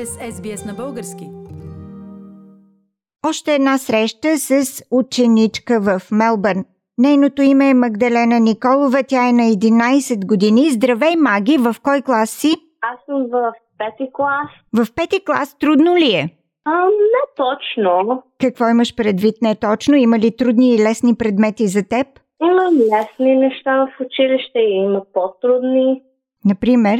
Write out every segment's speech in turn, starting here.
сте с SBS на български. Още една среща с ученичка в Мелбърн. Нейното име е Магдалена Николова, тя е на 11 години. Здравей, Маги, в кой клас си? Аз съм в пети клас. В пети клас трудно ли е? А, не точно. Какво имаш предвид не точно? Има ли трудни и лесни предмети за теб? Има лесни неща в училище и има по-трудни. Например,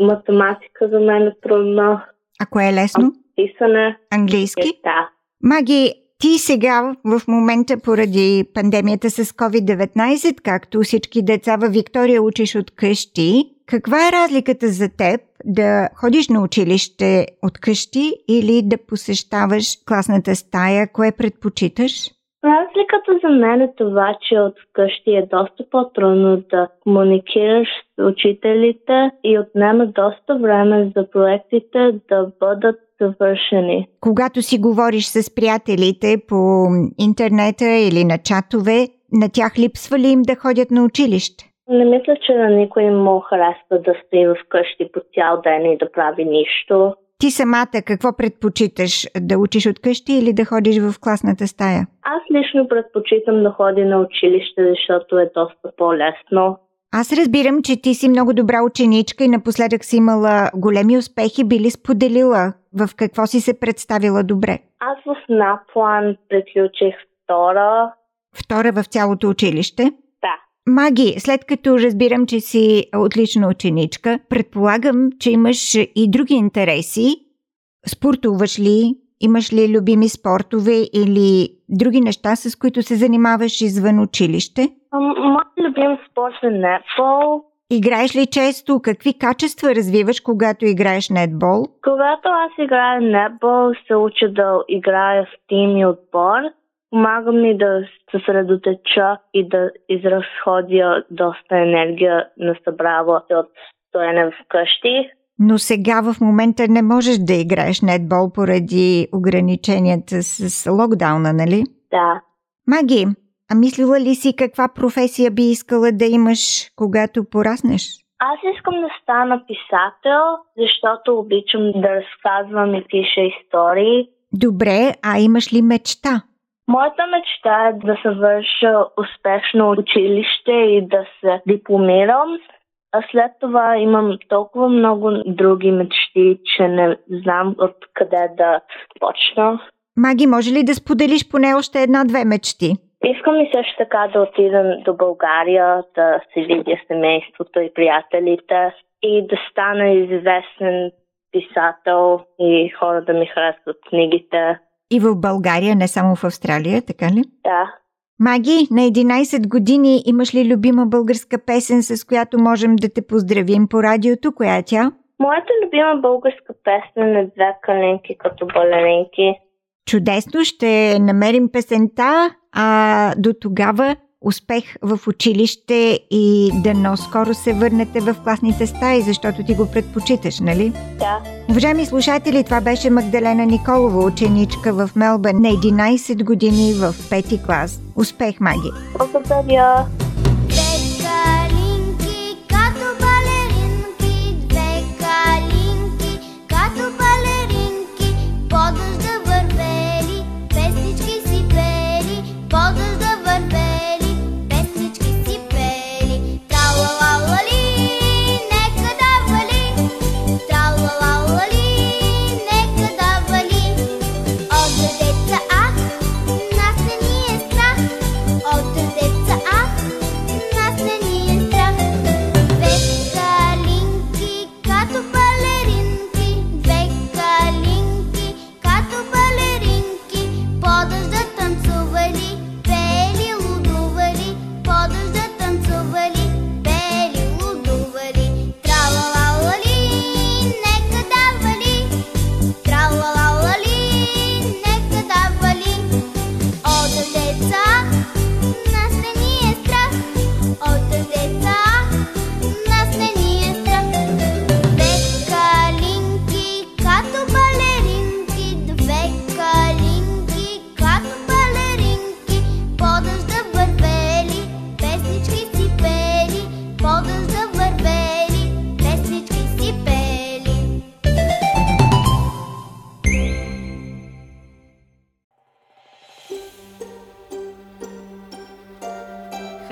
математика за мен е трудна. ако е лесно? Писане. Английски? Е, да. Маги, ти сега в момента поради пандемията с COVID-19, както всички деца във Виктория учиш от къщи, каква е разликата за теб да ходиш на училище от къщи или да посещаваш класната стая? Кое предпочиташ? Разликата за мен е това, че от вкъщи е доста по-трудно да комуникираш с учителите и отнема доста време за проектите да бъдат завършени. Когато си говориш с приятелите по интернета или на чатове, на тях липсва ли им да ходят на училище? Не мисля, че на никой му харесва да стои вкъщи по цял ден и да прави нищо. Ти самата какво предпочиташ? Да учиш от къщи или да ходиш в класната стая? Аз лично предпочитам да ходя на училище, защото е доста по-лесно. Аз разбирам, че ти си много добра ученичка и напоследък си имала големи успехи, били споделила в какво си се представила добре. Аз в Наплан приключих втора. Втора в цялото училище. Маги, след като разбирам, че си отлична ученичка, предполагам, че имаш и други интереси. Спортуваш ли? Имаш ли любими спортове или други неща, с които се занимаваш извън училище? Моят любим спорт е нетбол. Играеш ли често? Какви качества развиваш, когато играеш нетбол? Когато аз играя нетбол, се уча да играя в тим и отбор. Помага ми да се съсредоточа и да изразходя доста енергия на събрала се от стоене вкъщи. Но сега в момента не можеш да играеш нетбол поради ограниченията с локдауна, нали? Да. Маги, а мислила ли си каква професия би искала да имаш, когато пораснеш? Аз искам да стана писател, защото обичам да разказвам и пиша истории. Добре, а имаш ли мечта? Моята мечта е да завърша успешно училище и да се дипломирам. А след това имам толкова много други мечти, че не знам откъде да почна. Маги, може ли да споделиш поне още една-две мечти? Искам и също така да отидам до България, да се видя семейството и приятелите и да стана известен писател и хора да ми харесват книгите. И в България, не само в Австралия, така ли? Да. Маги, на 11 години имаш ли любима българска песен, с която можем да те поздравим по радиото? Коя е тя? Моята любима българска песен е Две каленки като балеринки. Чудесно, ще намерим песента, а до тогава успех в училище и дано скоро се върнете в класните стаи, защото ти го предпочиташ, нали? Да. Уважаеми слушатели, това беше Магдалена Николова, ученичка в Мелбърн на 11 години в пети клас. Успех, Маги! Благодаря.